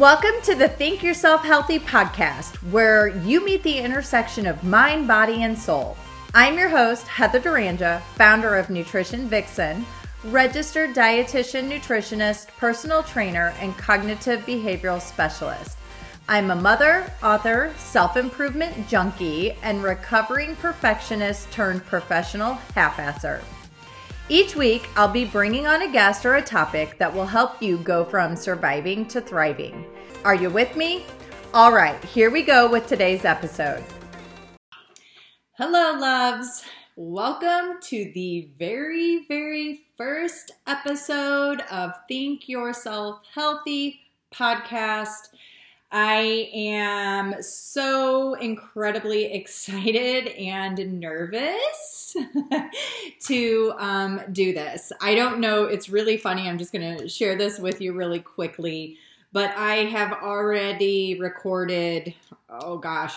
Welcome to the Think Yourself Healthy podcast, where you meet the intersection of mind, body, and soul. I'm your host, Heather Duranja, founder of Nutrition Vixen, registered dietitian, nutritionist, personal trainer, and cognitive behavioral specialist. I'm a mother, author, self improvement junkie, and recovering perfectionist turned professional half asser. Each week, I'll be bringing on a guest or a topic that will help you go from surviving to thriving. Are you with me? All right, here we go with today's episode. Hello, loves. Welcome to the very, very first episode of Think Yourself Healthy podcast. I am so incredibly excited and nervous to um, do this. I don't know, it's really funny. I'm just going to share this with you really quickly. But I have already recorded, oh gosh,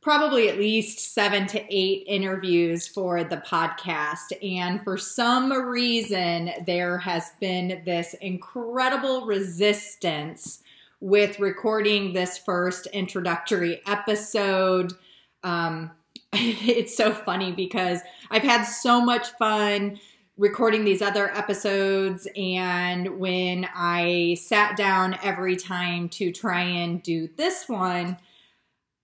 probably at least seven to eight interviews for the podcast. And for some reason, there has been this incredible resistance with recording this first introductory episode. Um, it's so funny because I've had so much fun recording these other episodes, and when I sat down every time to try and do this one,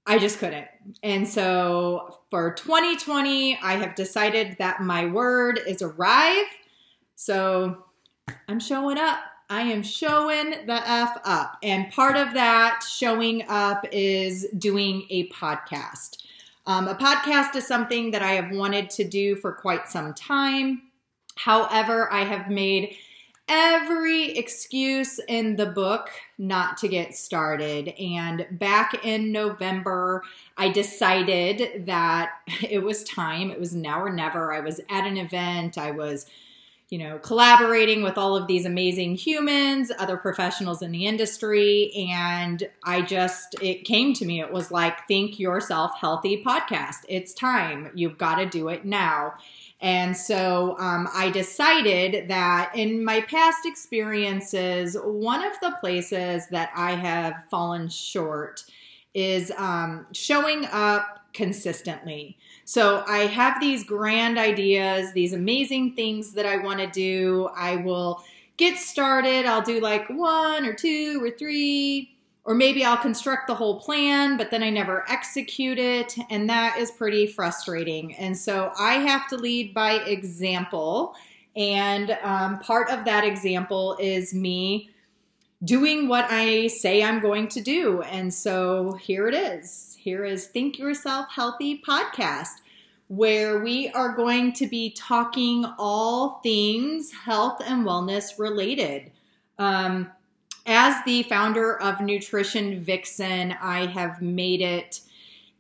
I just couldn't. And so for 2020, I have decided that my word is arrive. So I'm showing up. I am showing the F up. And part of that showing up is doing a podcast. Um, a podcast is something that I have wanted to do for quite some time. However, I have made every excuse in the book not to get started. And back in November, I decided that it was time. It was now or never. I was at an event. I was you know, collaborating with all of these amazing humans, other professionals in the industry. And I just, it came to me. It was like, Think Yourself Healthy podcast. It's time. You've got to do it now. And so um, I decided that in my past experiences, one of the places that I have fallen short is um, showing up consistently. So I have these grand ideas, these amazing things that I want to do. I will get started. I'll do like one or two or three, or maybe I'll construct the whole plan, but then I never execute it. And that is pretty frustrating. And so I have to lead by example. And um, part of that example is me doing what I say I'm going to do. And so here it is here is Think Yourself Healthy podcast, where we are going to be talking all things health and wellness related. Um, as the founder of Nutrition Vixen, I have made it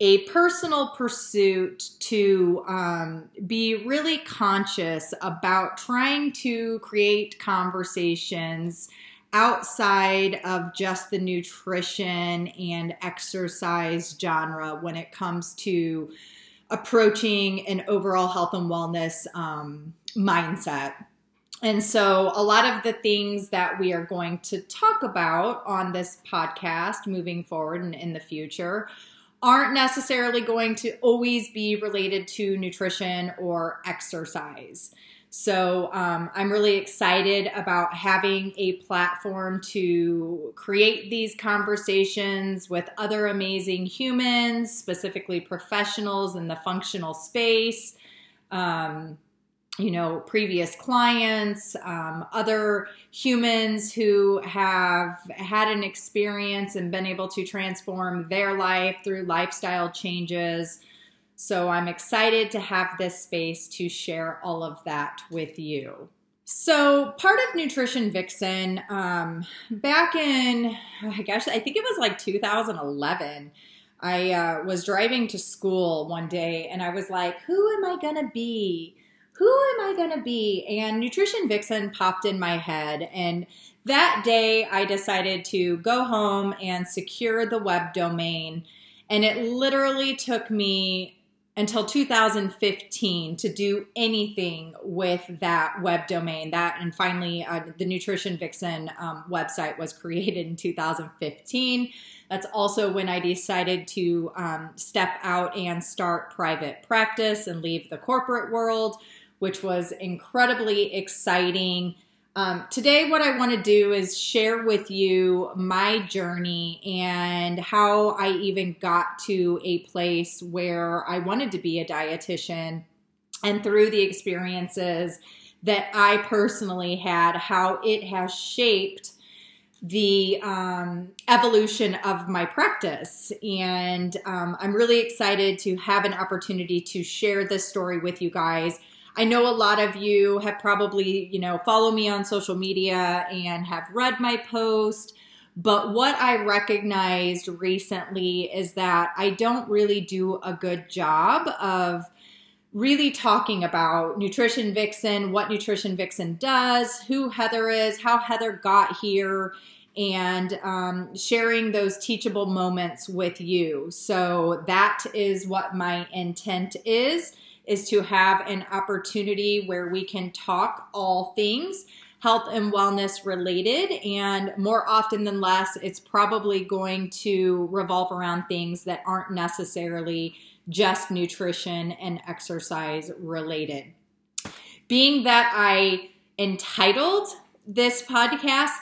a personal pursuit to um, be really conscious about trying to create conversations outside of just the nutrition and exercise genre when it comes to approaching an overall health and wellness um, mindset. And so, a lot of the things that we are going to talk about on this podcast moving forward and in the future aren't necessarily going to always be related to nutrition or exercise. So um, I'm really excited about having a platform to create these conversations with other amazing humans, specifically professionals in the functional space. Um, you know, previous clients, um, other humans who have had an experience and been able to transform their life through lifestyle changes. So I'm excited to have this space to share all of that with you. So, part of Nutrition Vixen, um, back in, I guess, I think it was like 2011, I uh, was driving to school one day and I was like, who am I to be? Who am I to be? And Nutrition Vixen popped in my head. And that day I decided to go home and secure the web domain. And it literally took me until 2015 to do anything with that web domain. That and finally, uh, the Nutrition Vixen um, website was created in 2015. That's also when I decided to um, step out and start private practice and leave the corporate world, which was incredibly exciting. Um, today, what I want to do is share with you my journey and how I even got to a place where I wanted to be a dietitian and through the experiences that I personally had, how it has shaped the um, evolution of my practice. And um, I'm really excited to have an opportunity to share this story with you guys. I know a lot of you have probably, you know, follow me on social media and have read my post. But what I recognized recently is that I don't really do a good job of really talking about Nutrition Vixen, what Nutrition Vixen does, who Heather is, how Heather got here, and um, sharing those teachable moments with you. So that is what my intent is is to have an opportunity where we can talk all things health and wellness related. And more often than less, it's probably going to revolve around things that aren't necessarily just nutrition and exercise related. Being that I entitled this podcast,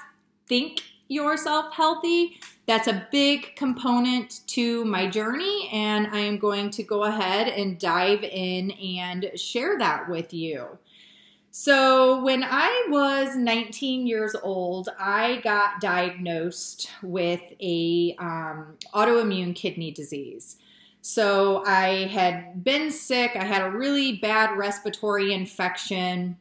Think Yourself Healthy, that's a big component to my journey, and I am going to go ahead and dive in and share that with you. So, when I was 19 years old, I got diagnosed with a um, autoimmune kidney disease. So, I had been sick. I had a really bad respiratory infection,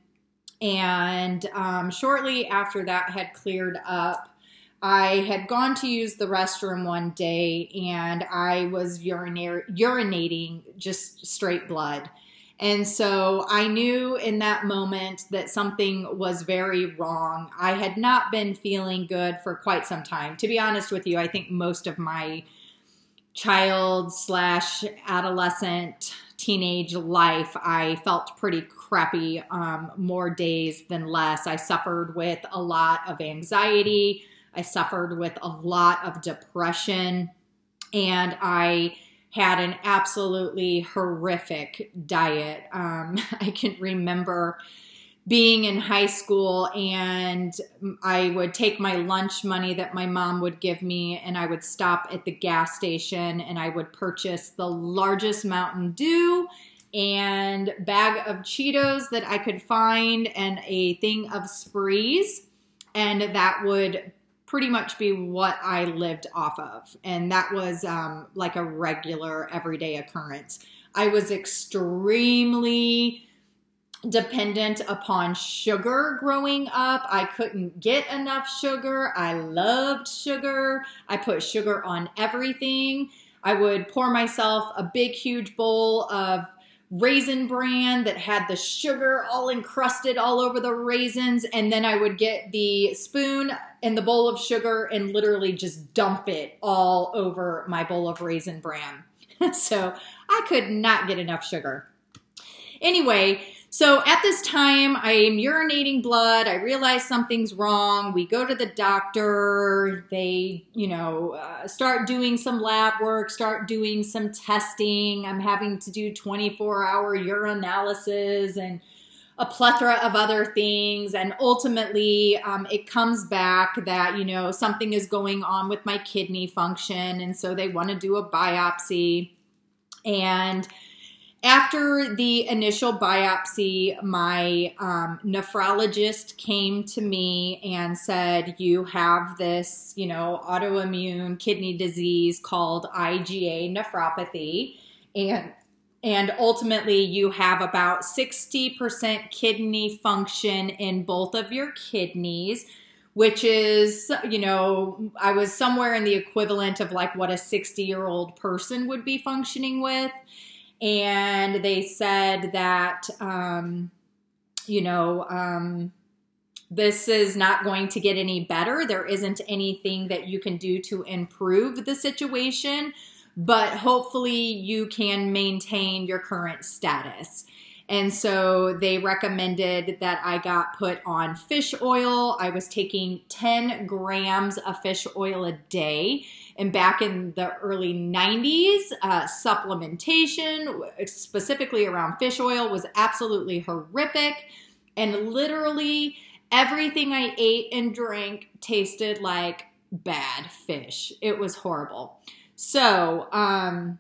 and um, shortly after that had cleared up, I had gone to use the restroom one day and I was urinating just straight blood. And so I knew in that moment that something was very wrong. I had not been feeling good for quite some time. To be honest with you, I think most of my child slash adolescent teenage life, I felt pretty crappy um, more days than less. I suffered with a lot of anxiety. I suffered with a lot of depression and I had an absolutely horrific diet. Um, I can remember being in high school and I would take my lunch money that my mom would give me and I would stop at the gas station and I would purchase the largest Mountain Dew and bag of Cheetos that I could find and a thing of Sprees and that would pretty much be what I lived off of. And that was um, like a regular everyday occurrence. I was extremely dependent upon sugar growing up. I couldn't get enough sugar. I loved sugar. I put sugar on everything. I would pour myself a big, huge bowl of raisin bran that had the sugar all encrusted all over the raisins. And then I would get the spoon and the bowl of sugar and literally just dump it all over my bowl of raisin bran. so I could not get enough sugar. Anyway, so at this time, I am urinating blood. I realize something's wrong. We go to the doctor. They, you know, uh, start doing some lab work, start doing some testing. I'm having to do 24 hour urinalysis and a plethora of other things. And ultimately, um, it comes back that, you know, something is going on with my kidney function. And so they want to do a biopsy. And after the initial biopsy, my um, nephrologist came to me and said, You have this, you know, autoimmune kidney disease called IgA nephropathy. And and ultimately, you have about 60% kidney function in both of your kidneys, which is, you know, I was somewhere in the equivalent of like what a 60 year old person would be functioning with and they said that um, you know um, this is not going to get any better there isn't anything that you can do to improve the situation but hopefully you can maintain your current status. And so they recommended that I got put on fish oil. I was taking 10 grams of fish oil a day. And back in the early 90s, uh, supplementation, specifically around fish oil, was absolutely horrific. And literally everything I ate and drank tasted like bad fish. It was horrible. So um,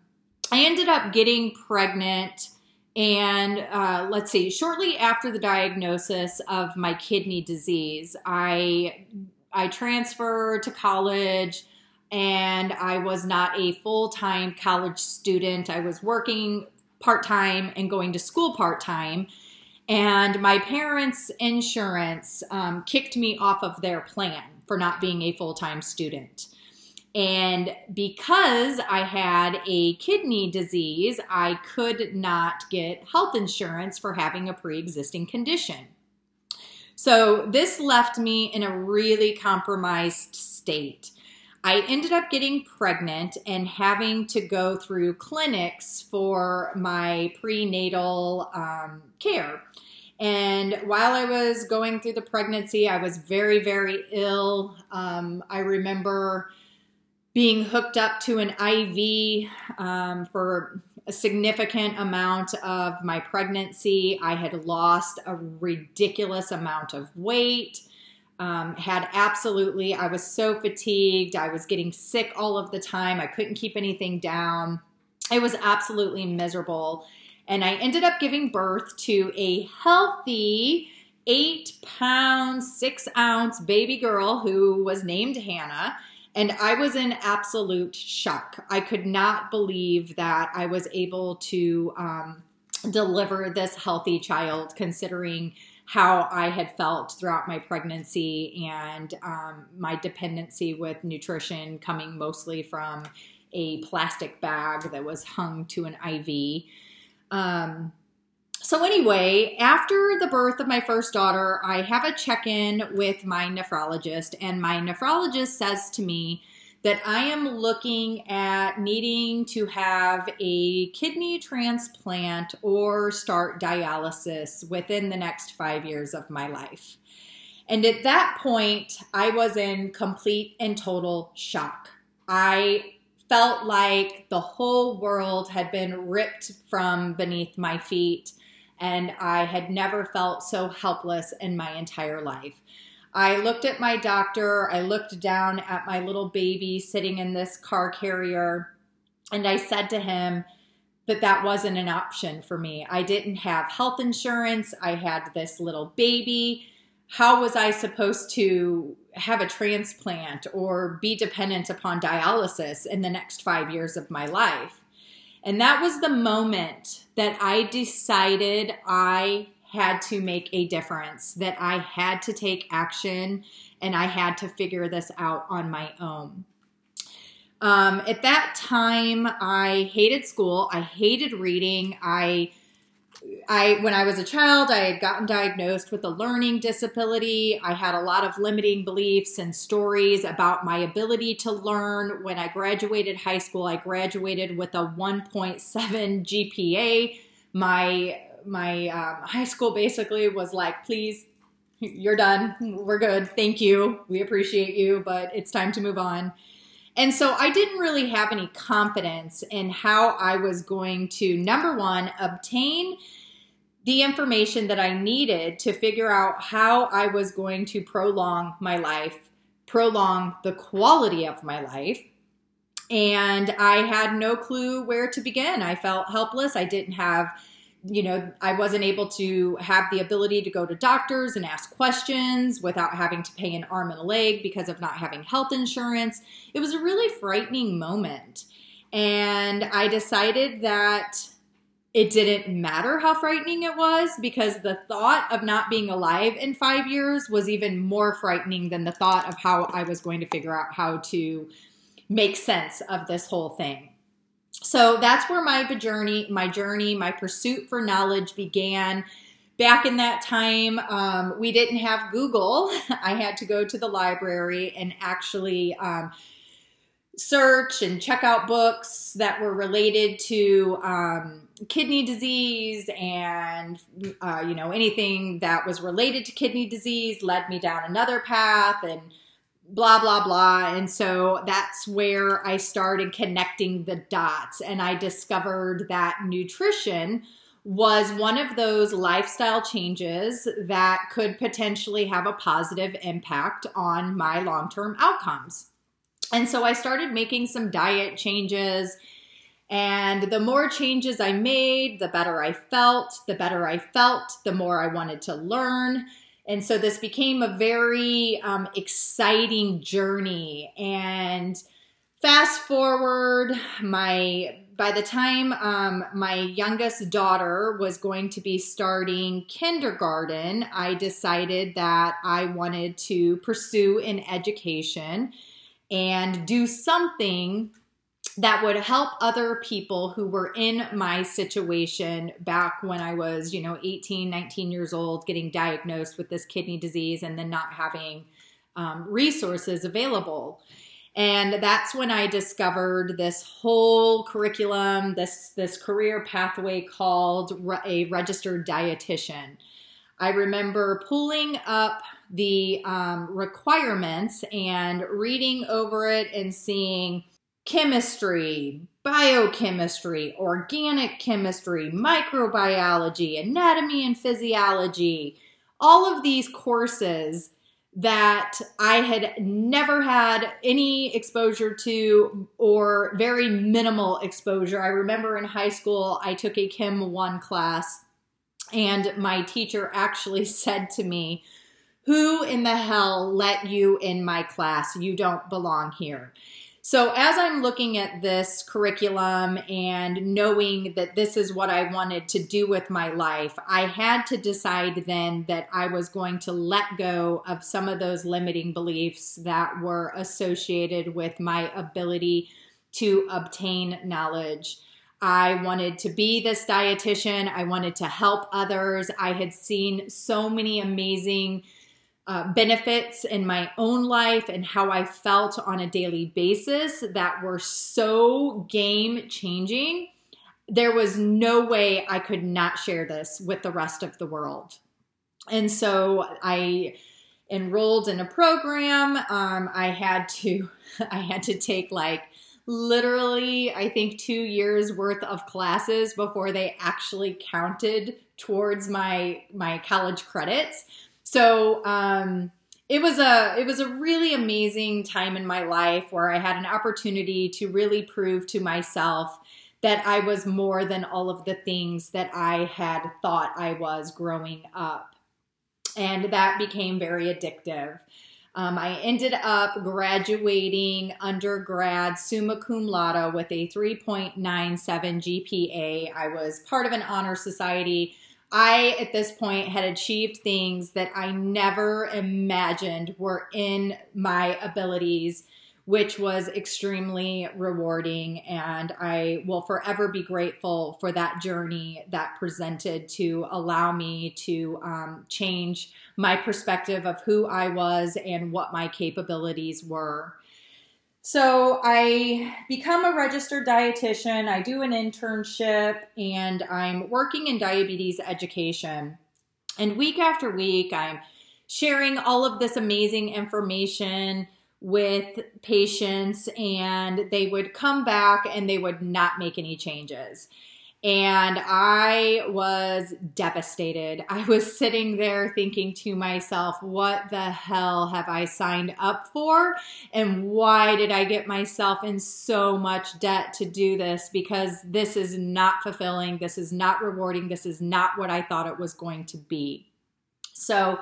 I ended up getting pregnant and uh, let's see, shortly after the diagnosis of my kidney disease, I I transferred to college and I was not a full time college student. I was working part time and going to school part time. And my parents' insurance um, kicked me off of their plan for not being a full time student. And because I had a kidney disease, I could not get health insurance for having a pre existing condition. So this left me in a really compromised state. I ended up getting pregnant and having to go through clinics for my prenatal um, care. And while I was going through the pregnancy, I was very, very ill. Um, I remember being hooked up to an IV um, for a significant amount of my pregnancy. I had lost a ridiculous amount of weight. Um, had absolutely, I was so fatigued. I was getting sick all of the time. I couldn't keep anything down. It was absolutely miserable. And I ended up giving birth to a healthy eight pound, six ounce baby girl who was named Hannah. And I was in absolute shock. I could not believe that I was able to um, deliver this healthy child, considering how I had felt throughout my pregnancy and um, my dependency with nutrition coming mostly from a plastic bag that was hung to an IV. Um, so, anyway, after the birth of my first daughter, I have a check in with my nephrologist, and my nephrologist says to me that I am looking at needing to have a kidney transplant or start dialysis within the next five years of my life. And at that point, I was in complete and total shock. I felt like the whole world had been ripped from beneath my feet and I had never felt so helpless in my entire life. I looked at my doctor, I looked down at my little baby sitting in this car carrier, and I said to him that that wasn't an option for me. I didn't have health insurance, I had this little baby. How was I supposed to have a transplant or be dependent upon dialysis in the next five years of my life? And that was the moment that I decided I had to make a difference, that I had to take action and I had to figure this out on my own. Um, at that time, I hated school. I hated reading. I I when I was a child, I had gotten diagnosed with a learning disability. I had a lot of limiting beliefs and stories about my ability to learn. When I graduated high school, I graduated with a 1.7 GPA. My my um, high school basically was like, "Please, you're done. We're good. Thank you. We appreciate you, but it's time to move on." And so I didn't really have any confidence in how I was going to, number one, obtain the information that I needed to figure out how I was going to prolong my life, prolong the quality of my life. And I had no clue where to begin. I felt helpless. I didn't have you know, I wasn't able to have the ability to go to doctors and ask questions without having to pay an arm and a leg because of not having health insurance. It was a really frightening moment. And I decided that it didn't matter how frightening it was because the thought of not being alive in five years was even more frightening than the thought of how I was going to figure out how to make sense of this whole thing so that's where my journey, my journey, my pursuit for knowledge began. Back in that time, um, we didn't have Google. I had to go to the library and actually um, search and check out books that were related to um, kidney disease and uh, you know anything that was related to kidney disease led me down another path and blah blah blah and so that's where i started connecting the dots and i discovered that nutrition was one of those lifestyle changes that could potentially have a positive impact on my long-term outcomes and so i started making some diet changes and the more changes I made, the better I felt. The better I felt, the more I wanted to learn. And so this became a very um, exciting journey. And fast forward, my by the time um, my youngest daughter was going to be starting kindergarten, I decided that I wanted to pursue an education and do something that would help other people who were in my situation back when I was, you know, 18, 19 years old, getting diagnosed with this kidney disease and then not having um, resources available. And that's when I discovered this whole curriculum, this, this career pathway called a registered dietitian. I remember pulling up the um, requirements and reading over it and seeing chemistry, biochemistry, organic chemistry, microbiology, anatomy and physiology, all of these courses that I had never had any exposure to or very minimal exposure. I remember in high school, I took a Chem 1 class, and my teacher actually said to me, Who in the hell let you in my class? You don't belong here. So, as I'm looking at this curriculum and knowing that this is what I wanted to do with my life, I had to decide then that I was going to let go of some of those limiting beliefs that were associated with my ability to obtain knowledge. I wanted to be this dietitian. I wanted to help others. I had seen so many amazing uh, benefits in my own life and how I felt on a daily basis that were so game changing. There was no way I could not share this with the rest of the world. And so I enrolled in a program. Um, I had to, I had to take like literally, I think two years worth of classes before they actually counted towards my my college credits so um, it was a it was a really amazing time in my life where I had an opportunity to really prove to myself that I was more than all of the things that I had thought I was growing up. And that became very addictive. Um, I ended up graduating undergrad summa cum laude with a 3.97 GPA. I was part of an honor society I, at this point, had achieved things that I never imagined were in my abilities, which was extremely rewarding. And I will forever be grateful for that journey that presented to allow me to um, change my perspective of who I was and what my capabilities were. So I become a registered dietitian, I do an internship, and I'm working in diabetes education. And week after week, I'm sharing all of this amazing information with patients, and they would come back and they would not make any changes. And I was devastated. I was sitting there thinking to myself, what the hell have I signed up for? And why did I get myself in so much debt to do this? Because this is not fulfilling. This is not rewarding. This is not what I thought it was going to be. So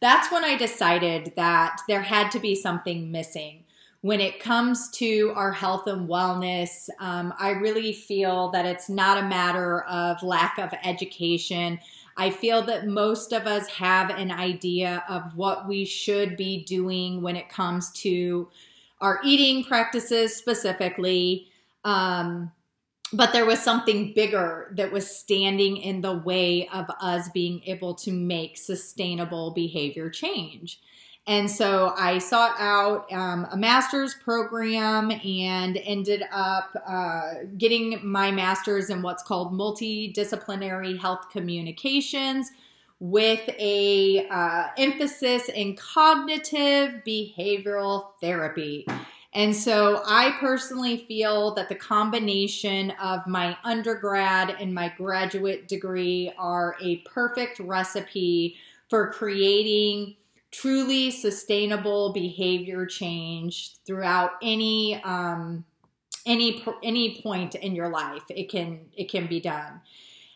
that's when I decided that there had to be something missing when it comes to our health and wellness, um, I really feel that it's not a matter of lack of education. I feel that most of us have an idea of what we should be doing when it comes to our eating practices specifically. Um, but there was something bigger that was standing in the way of us being able to make sustainable behavior change. And so I sought out um, a master's program and ended up uh, getting my master's in what's called multidisciplinary health communications with a uh, emphasis in cognitive behavioral therapy. And so I personally feel that the combination of my undergrad and my graduate degree are a perfect recipe for creating truly sustainable behavior change throughout any um, any any point in your life. It can it can be done.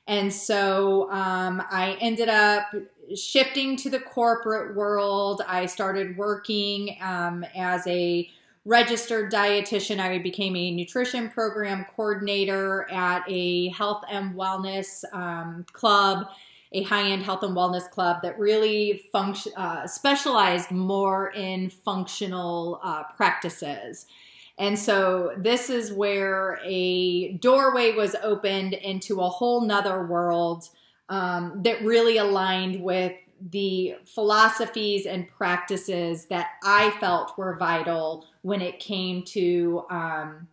And so um, I ended up shifting to the corporate world. I started working um, as a registered dietitian. I became a nutrition program coordinator at a health and wellness um, club a high-end health and wellness club that really function uh, specialized more in functional uh, practices. And so this is where a doorway was opened into a whole nother world um, that really aligned with the philosophies and practices that I felt were vital when it came to um,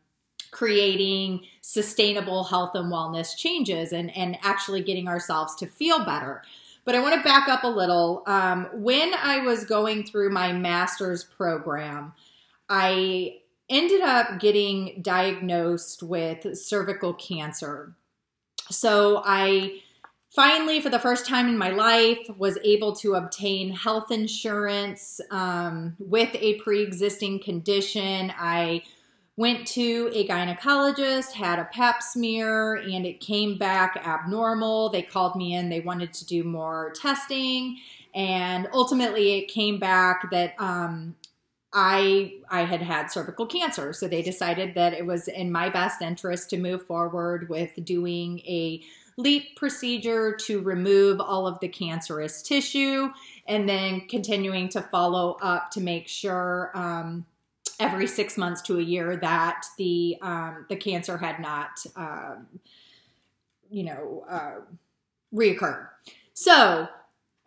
creating sustainable health and wellness changes and, and actually getting ourselves to feel better. But I want to back up a little. Um, when I was going through my master's program, I ended up getting diagnosed with cervical cancer. So I finally, for the first time in my life, was able to obtain health insurance um, with a pre existing condition. I went to a gynecologist, had a pap smear, and it came back abnormal. They called me in, they wanted to do more testing, and ultimately it came back that um, I I had had cervical cancer. So they decided that it was in my best interest to move forward with doing a LEEP procedure to remove all of the cancerous tissue and then continuing to follow up to make sure um, every six months to a year that the um, the cancer had not, um, you know, uh, reoccurred. So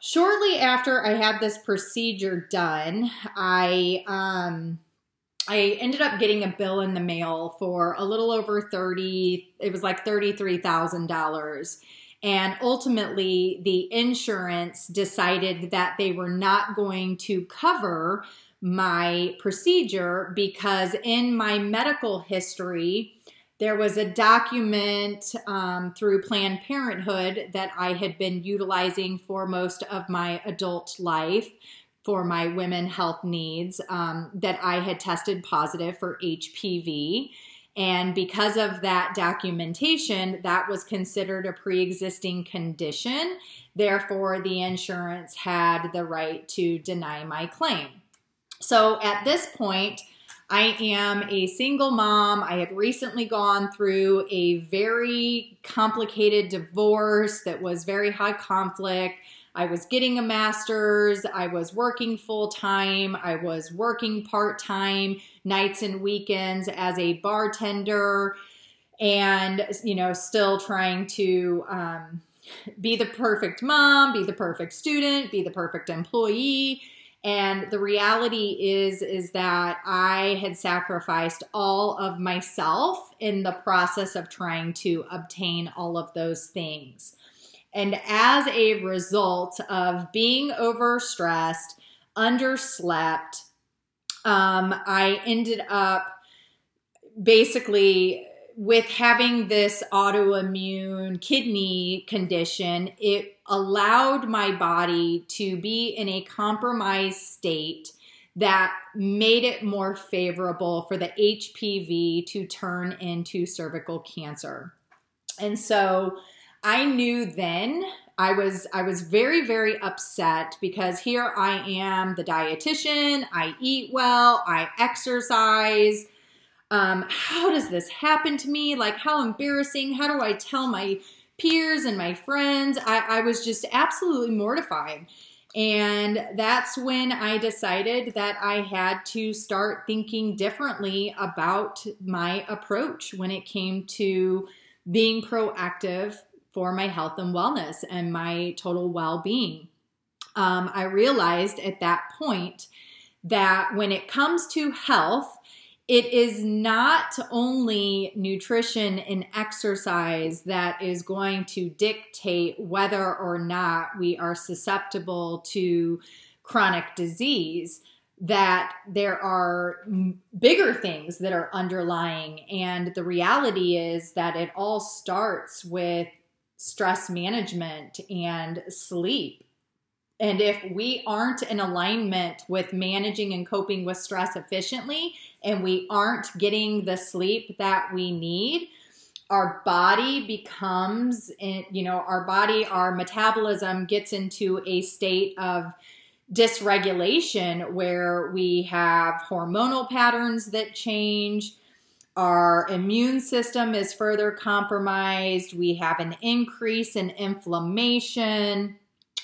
shortly after I had this procedure done, I um, I ended up getting a bill in the mail for a little over thirty. It was like thirty three thousand dollars. And ultimately, the insurance decided that they were not going to cover my procedure because in my medical history, there was a document um, through Planned Parenthood that I had been utilizing for most of my adult life for my women health needs um, that I had tested positive for HPV. And because of that documentation, that was considered a pre existing condition. Therefore, the insurance had the right to deny my claim. So at this point, I am a single mom. I had recently gone through a very complicated divorce that was very high conflict. I was getting a master's. I was working full time. I was working part time, nights and weekends as a bartender, and, you know, still trying to um, be the perfect mom, be the perfect student, be the perfect employee and the reality is is that I had sacrificed all of myself in the process of trying to obtain all of those things. And as a result of being overstressed, underslept, um, I ended up basically with having this autoimmune kidney condition, it allowed my body to be in a compromised state that made it more favorable for the HPV to turn into cervical cancer. And so I knew then I was I was very very upset because here I am the dietitian, I eat well, I exercise, um, how does this happen to me? Like, how embarrassing. How do I tell my peers and my friends? I, I was just absolutely mortified. And that's when I decided that I had to start thinking differently about my approach when it came to being proactive for my health and wellness and my total well being. um, I realized at that point that when it comes to health, it is not only nutrition and exercise that is going to dictate whether or not we are susceptible to chronic disease that there are bigger things that are underlying. And the reality is that it all starts with stress management and sleep and if we aren't in alignment with managing and coping with stress efficiently, and we aren't getting the sleep that we need, our body becomes, you know, our body, our metabolism gets into a state of dysregulation where we have hormonal patterns that change. Our immune system is further compromised. We have an increase in inflammation.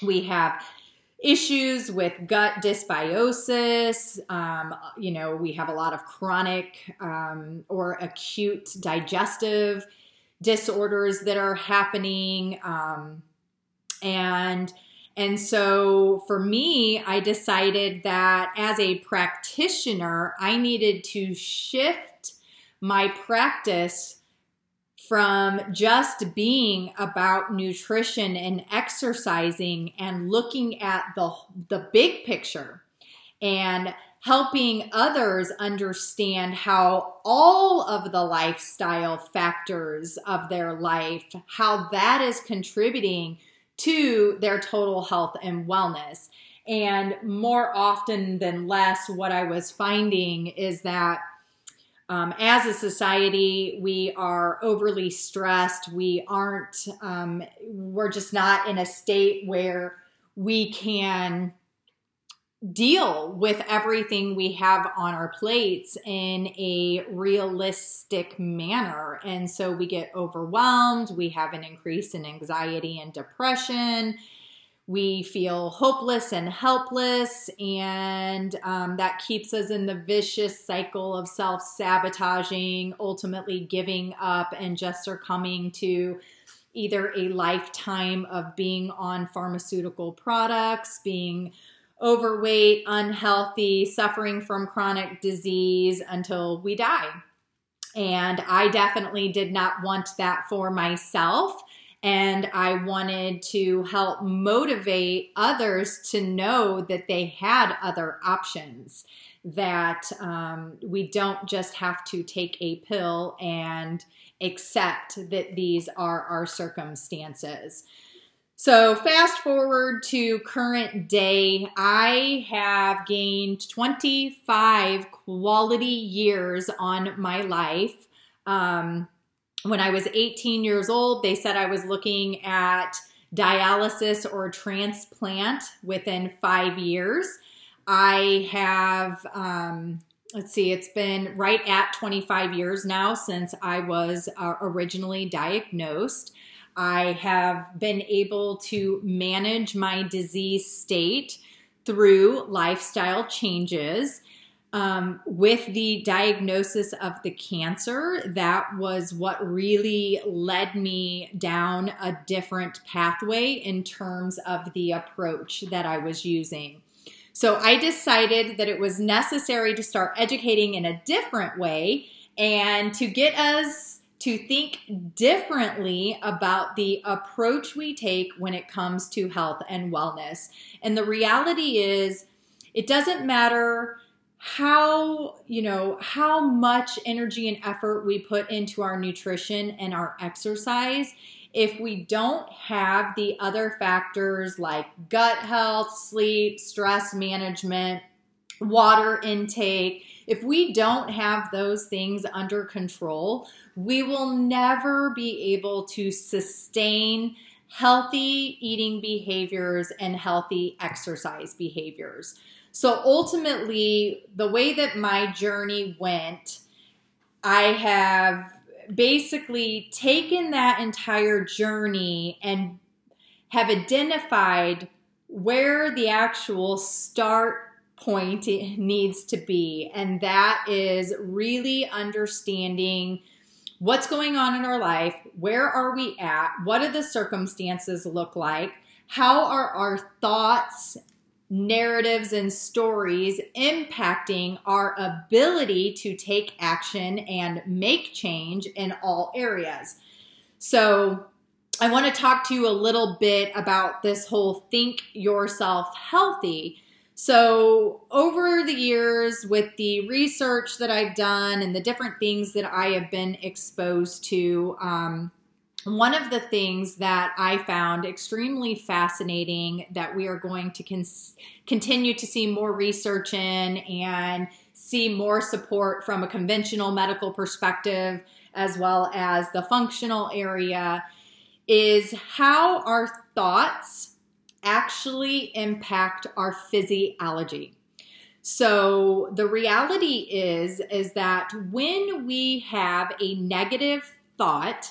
We have issues with gut dysbiosis. Um, you know, we have a lot of chronic um, or acute digestive disorders that are happening. Um, and and so for me, I decided that as a practitioner, I needed to shift my practice from just being about nutrition and exercising and looking at the the big picture and helping others understand how all of the lifestyle factors of their life how that is contributing to their total health and wellness. And more often than less what i was finding is that um, as a society, we are overly stressed. We aren't, um, we're just not in a state where we can deal with everything we have on our plates in a realistic manner. And so we get overwhelmed, we have an increase in anxiety and depression we feel hopeless and helpless, and um, that keeps us in the vicious cycle of self sabotaging, ultimately giving up and just succumbing to either a lifetime of being on pharmaceutical products, being overweight, unhealthy, suffering from chronic disease until we die. And I definitely did not want that for myself. And I wanted to help motivate others to know that they had other options, that um, we don't just have to take a pill and accept that these are our circumstances. So, fast forward to current day, I have gained 25 quality years on my life. Um, when I was 18 years old, they said I was looking at dialysis or transplant within five years. I have, um, let's see, it's been right at 25 years now since I was uh, originally diagnosed. I have been able to manage my disease state through lifestyle changes. Um, with the diagnosis of the cancer, that was what really led me down a different pathway in terms of the approach that I was using. So I decided that it was necessary to start educating in a different way and to get us to think differently about the approach we take when it comes to health and wellness. And the reality is, it doesn't matter how you know how much energy and effort we put into our nutrition and our exercise. If we don't have the other factors like gut health sleep stress management water intake if we don't have those things under control we will never be able to sustain healthy eating behaviors and healthy exercise behaviors so ultimately, the way that my journey went, I have basically taken that entire journey and have identified where the actual start point needs to be. And that is really understanding what's going on in our life, where are we at, what do the circumstances look like, how are our thoughts, narratives, and stories impacting our ability to take action and make change in all areas? So, I want to talk to you a little bit about this whole think yourself healthy. So, over the years, with the research that I've done and the different things that I have been exposed to, um, one of the things that I found extremely fascinating that we are going to cons- continue to see more research in and see more support from a conventional medical perspective as well as the functional area is how our thoughts actually impact our physiology. So the reality is is that when we have a negative thought,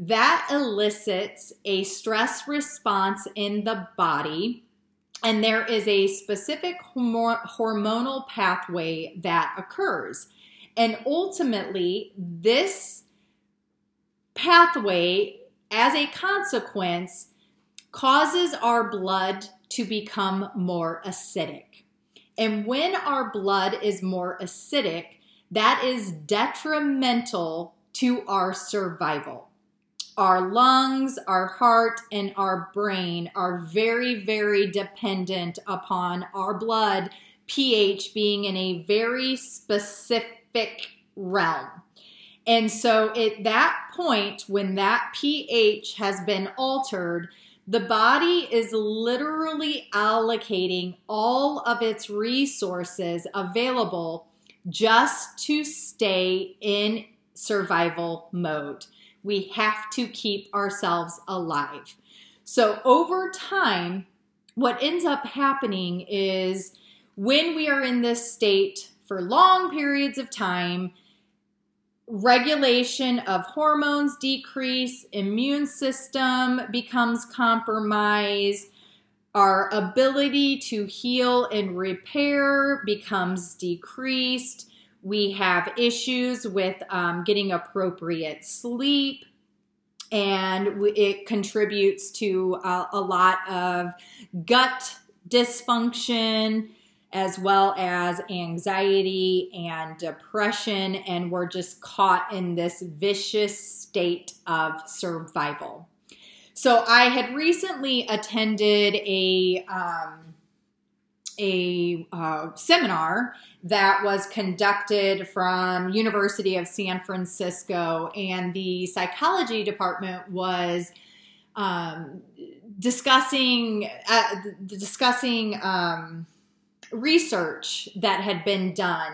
that elicits a stress response in the body. And there is a specific hormonal pathway that occurs. And ultimately, this pathway, as a consequence, causes our blood to become more acidic. And when our blood is more acidic, that is detrimental to our survival our lungs, our heart, and our brain are very, very dependent upon our blood pH being in a very specific realm. And so at that point, when that pH has been altered, the body is literally allocating all of its resources available just to stay in survival mode. We have to keep ourselves alive. So, over time, what ends up happening is when we are in this state for long periods of time, regulation of hormones decrease, immune system becomes compromised, our ability to heal and repair becomes decreased we have issues with um, getting appropriate sleep, and it contributes to a, a lot of gut dysfunction as well as anxiety and depression, and we're just caught in this vicious state of survival. So, I had recently attended a um, a uh, seminar that was conducted from University of San Francisco, and the psychology department was um, discussing uh, discussing um, research that had been done.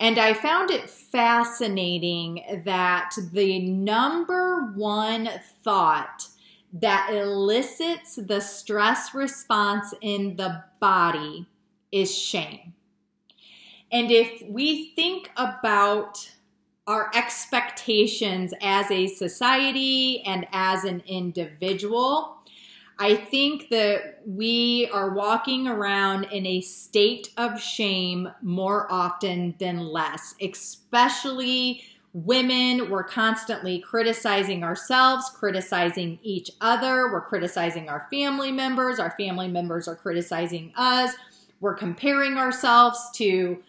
And I found it fascinating that the number one thought that elicits the stress response in the body is shame. And if we think about our expectations as a society and as an individual, I think that we are walking around in a state of shame more often than less, especially women. We're constantly criticizing ourselves, criticizing each other, we're criticizing our family members, our family members are criticizing us, we're comparing ourselves to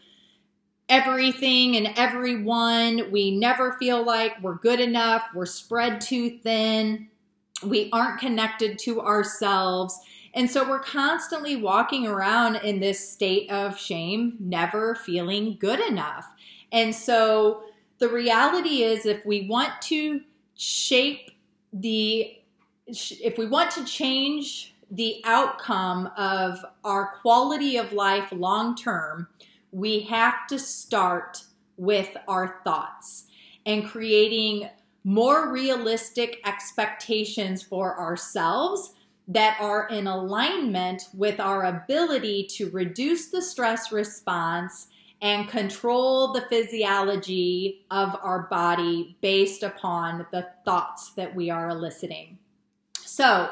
everything and everyone. We never feel like we're good enough. We're spread too thin. We aren't connected to ourselves. And so we're constantly walking around in this state of shame, never feeling good enough. And so the reality is, if we want to shape the, if we want to change the outcome of our quality of life long term, we have to start with our thoughts and creating more realistic expectations for ourselves that are in alignment with our ability to reduce the stress response and control the physiology of our body based upon the thoughts that we are eliciting. So,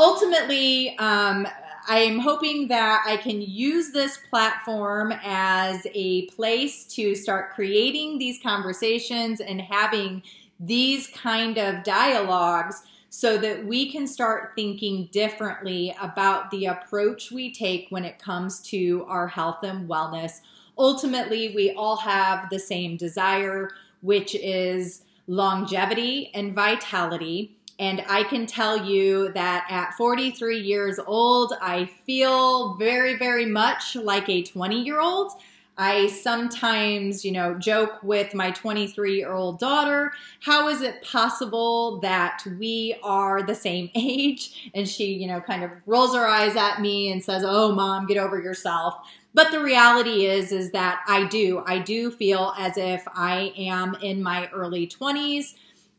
ultimately, um, I am hoping that I can use this platform as a place to start creating these conversations and having these kind of dialogues so that we can start thinking differently about the approach we take when it comes to our health and wellness. Ultimately, we all have the same desire, which is longevity and vitality. And I can tell you that at 43 years old, I feel very, very much like a 20 year old. I sometimes, you know, joke with my 23 year old daughter, how is it possible that we are the same age? And she, you know, kind of rolls her eyes at me and says, Oh, mom, get over yourself. But the reality is, is that I do. I do feel as if I am in my early 20s.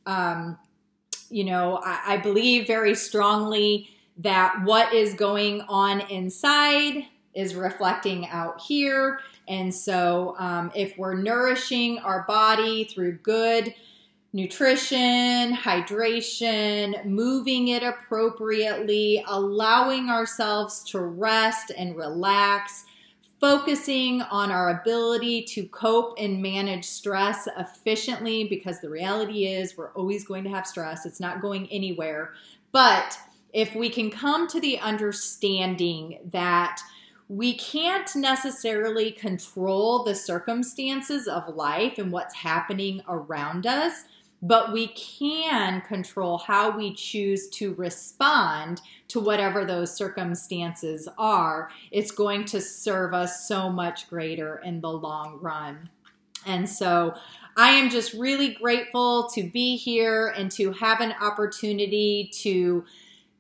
Um, you know, I, I believe very strongly that what is going on inside is reflecting out here. And so, um, if we're nourishing our body through good nutrition, hydration, moving it appropriately, allowing ourselves to rest and relax, focusing on our ability to cope and manage stress efficiently because the reality is we're always going to have stress, it's not going anywhere. But if we can come to the understanding that we can't necessarily control the circumstances of life and what's happening around us, but we can control how we choose to respond to whatever those circumstances are. It's going to serve us so much greater in the long run. And so I am just really grateful to be here and to have an opportunity to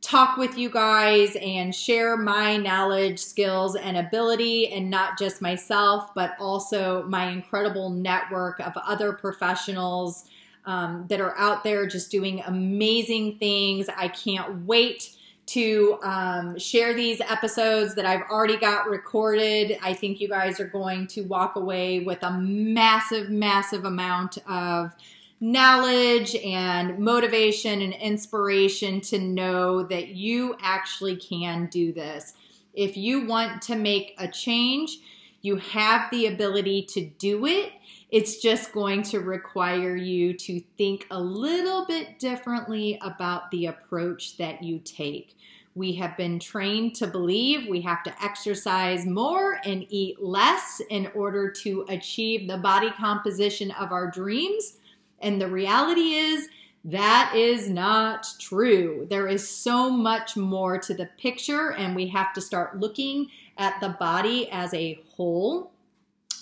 talk with you guys and share my knowledge, skills, and ability, and not just myself, but also my incredible network of other professionals um, that are out there just doing amazing things. I can't wait to um, share these episodes that I've already got recorded. I think you guys are going to walk away with a massive, massive amount of knowledge and motivation and inspiration to know that you actually can do this. If you want to make a change, you have the ability to do it. It's just going to require you to think a little bit differently about the approach that you take. We have been trained to believe we have to exercise more and eat less in order to achieve the body composition of our dreams. And the reality is, that is not true. There is so much more to the picture, and we have to start looking at the body as a whole.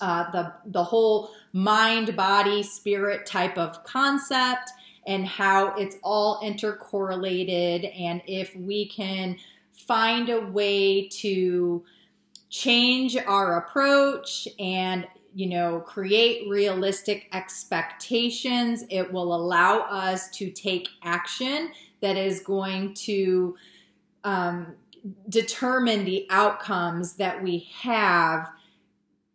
Uh, the the whole mind, body, spirit type of concept, and how it's all intercorrelated. And if we can find a way to change our approach and you know, create realistic expectations. It will allow us to take action that is going to um, determine the outcomes that we have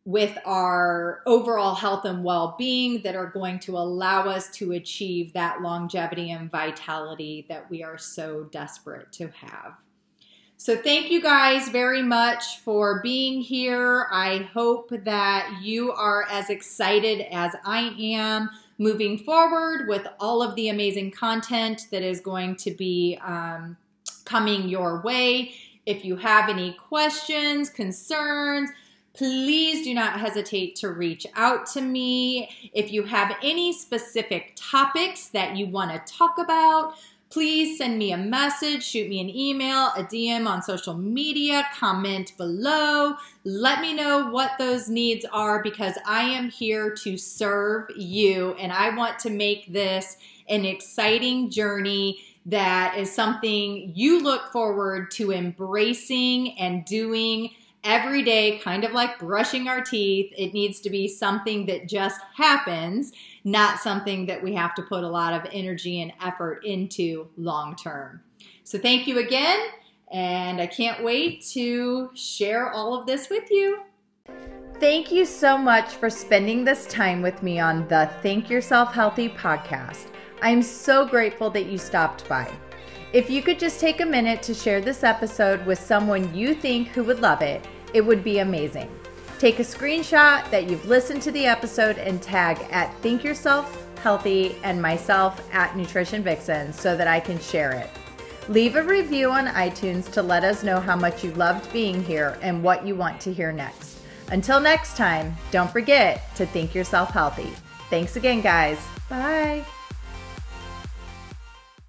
with our overall health and well being that are going to allow us to achieve that longevity and vitality that we are so desperate to have. So, thank you guys very much for being here. I hope that you are as excited as I am moving forward with all of the amazing content that is going to be um, coming your way. If you have any questions, concerns, please do not hesitate to reach out to me. If you have any specific topics that you want to talk about, please send me a message, shoot me an email, a DM on social media, comment below. Let me know what those needs are because I am here to serve you and I want to make this an exciting journey that is something you look forward to embracing and doing every day, kind of like brushing our teeth. It needs to be something that just happens not something that we have to put a lot of energy and effort into long term. So, thank you again, and I can't wait to share all of this with you. Thank you so much for spending this time with me on the Think Yourself Healthy podcast. I'm so grateful that you stopped by. If you could just take a minute to share this episode with someone you think who would love it, it would be amazing. Take a screenshot that you've listened to the episode and tag at Think Yourself Healthy and myself at Nutrition Vixen so that I can share it. Leave a review on iTunes to let us know how much you loved being here and what you want to hear next. Until next time, don't forget to think yourself healthy. Thanks again, guys. Bye.